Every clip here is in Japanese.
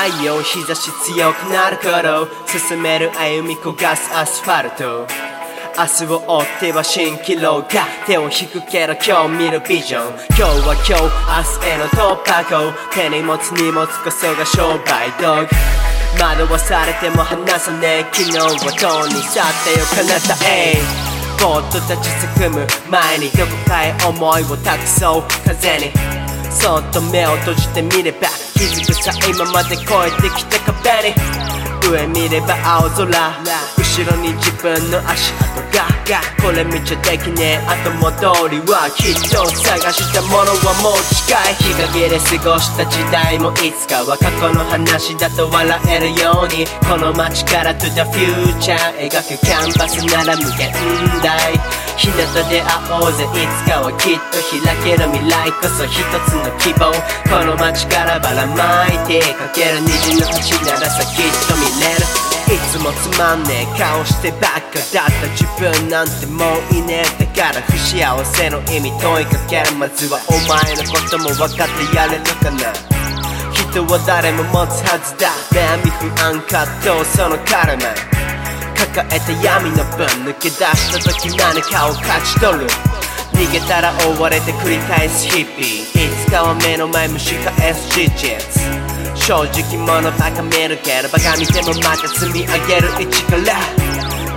太陽日差し強くなる頃進める歩み焦がすアスファルト明日を追っては蜃気楼が手を引くけど今日見るビジョン今日は今日明日への突破口手に持つ荷物こそが商売道具惑わされても離さねえ昨日はとに去ってよ彼方へぼっと立ちすくむ前にどこかへ思いを託そう風にそっと目を閉じてみれば気づくさ今まで越えてきた壁に。上見れば青空。後ろに自分の足跡が。これ見ちゃできねえ。後戻りはきっと探したものはもう近い。日陰で過ごした時代もいつかは過去の話だと笑えるように。この街から to the future 描くキャンバスなら無限大。日向で会おうぜいつかはきっと開ける未来こそ一つの希望この街からばらまいてかける虹の星ならさきっと見れるいつもつまんねえ顔してばっかだった自分なんてもういねえだから不幸せの意味問いかけるまずはお前のことも分かってやれるかな人は誰も持つはずだ。悩み不安葛藤そのカルマ抱えた闇の分抜け出した時何かを勝ち取る。逃げたら追われて繰り返す日々いつかは目の前蒸し返す事実正直者バカ見るけどバカ見てもまた積み上げる一から。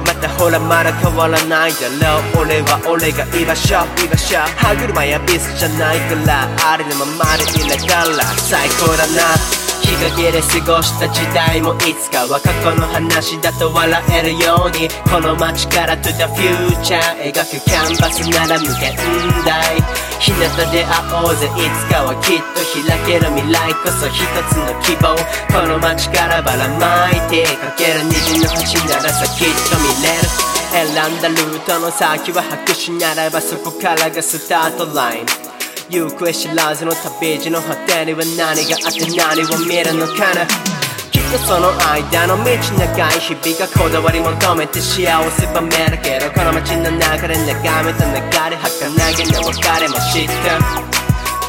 またほらまだ変わらないだろう。俺は俺が居場所居場所。歯車やビスじゃないから。ありのままで入れたら最高だな。日陰で過ごした時代もいつかは過去の話だと笑えるようにこの街から to the future 描くキャンバスなら無限大日向で会おうぜいつかはきっと開ける未来こそ一つの希望この街からばらまいてかける虹の星ならさきっと見れる選んだルートの先は拍手ならばそこからがスタートライン行方知らずの旅路の果てには何があって何を見るのかな。きっとその間の道長い日々がこだわり求めて幸せばめるけどこの街の中で眺めた流れ儚げな別れも知った。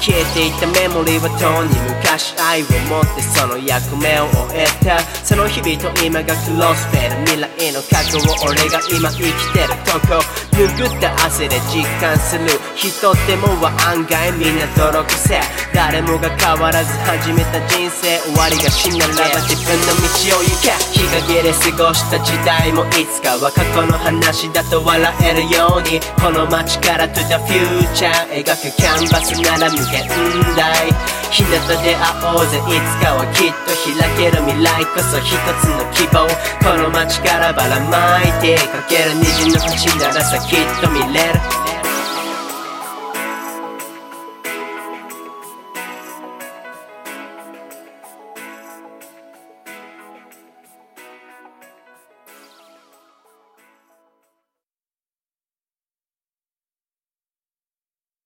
消えていたメモリーはとに昔愛を持ってその役目を終えた。その日々と今がクロスフェード未来の過去を俺が今生きてるとこ。拭った汗で実感する。人ってもは案外みんな努力せ誰もが変わらず始めた人生終わりが死ならば自分の道を行け。日陰で過ごした時代もいつかは過去の話だと笑えるように。この街から to the future 描くキャンバスなら無限大日向で会おうぜ。いつかはきっと開ける未来こそ一つの希望。この街からばらまいてかける虹の星ならさきっと見れる。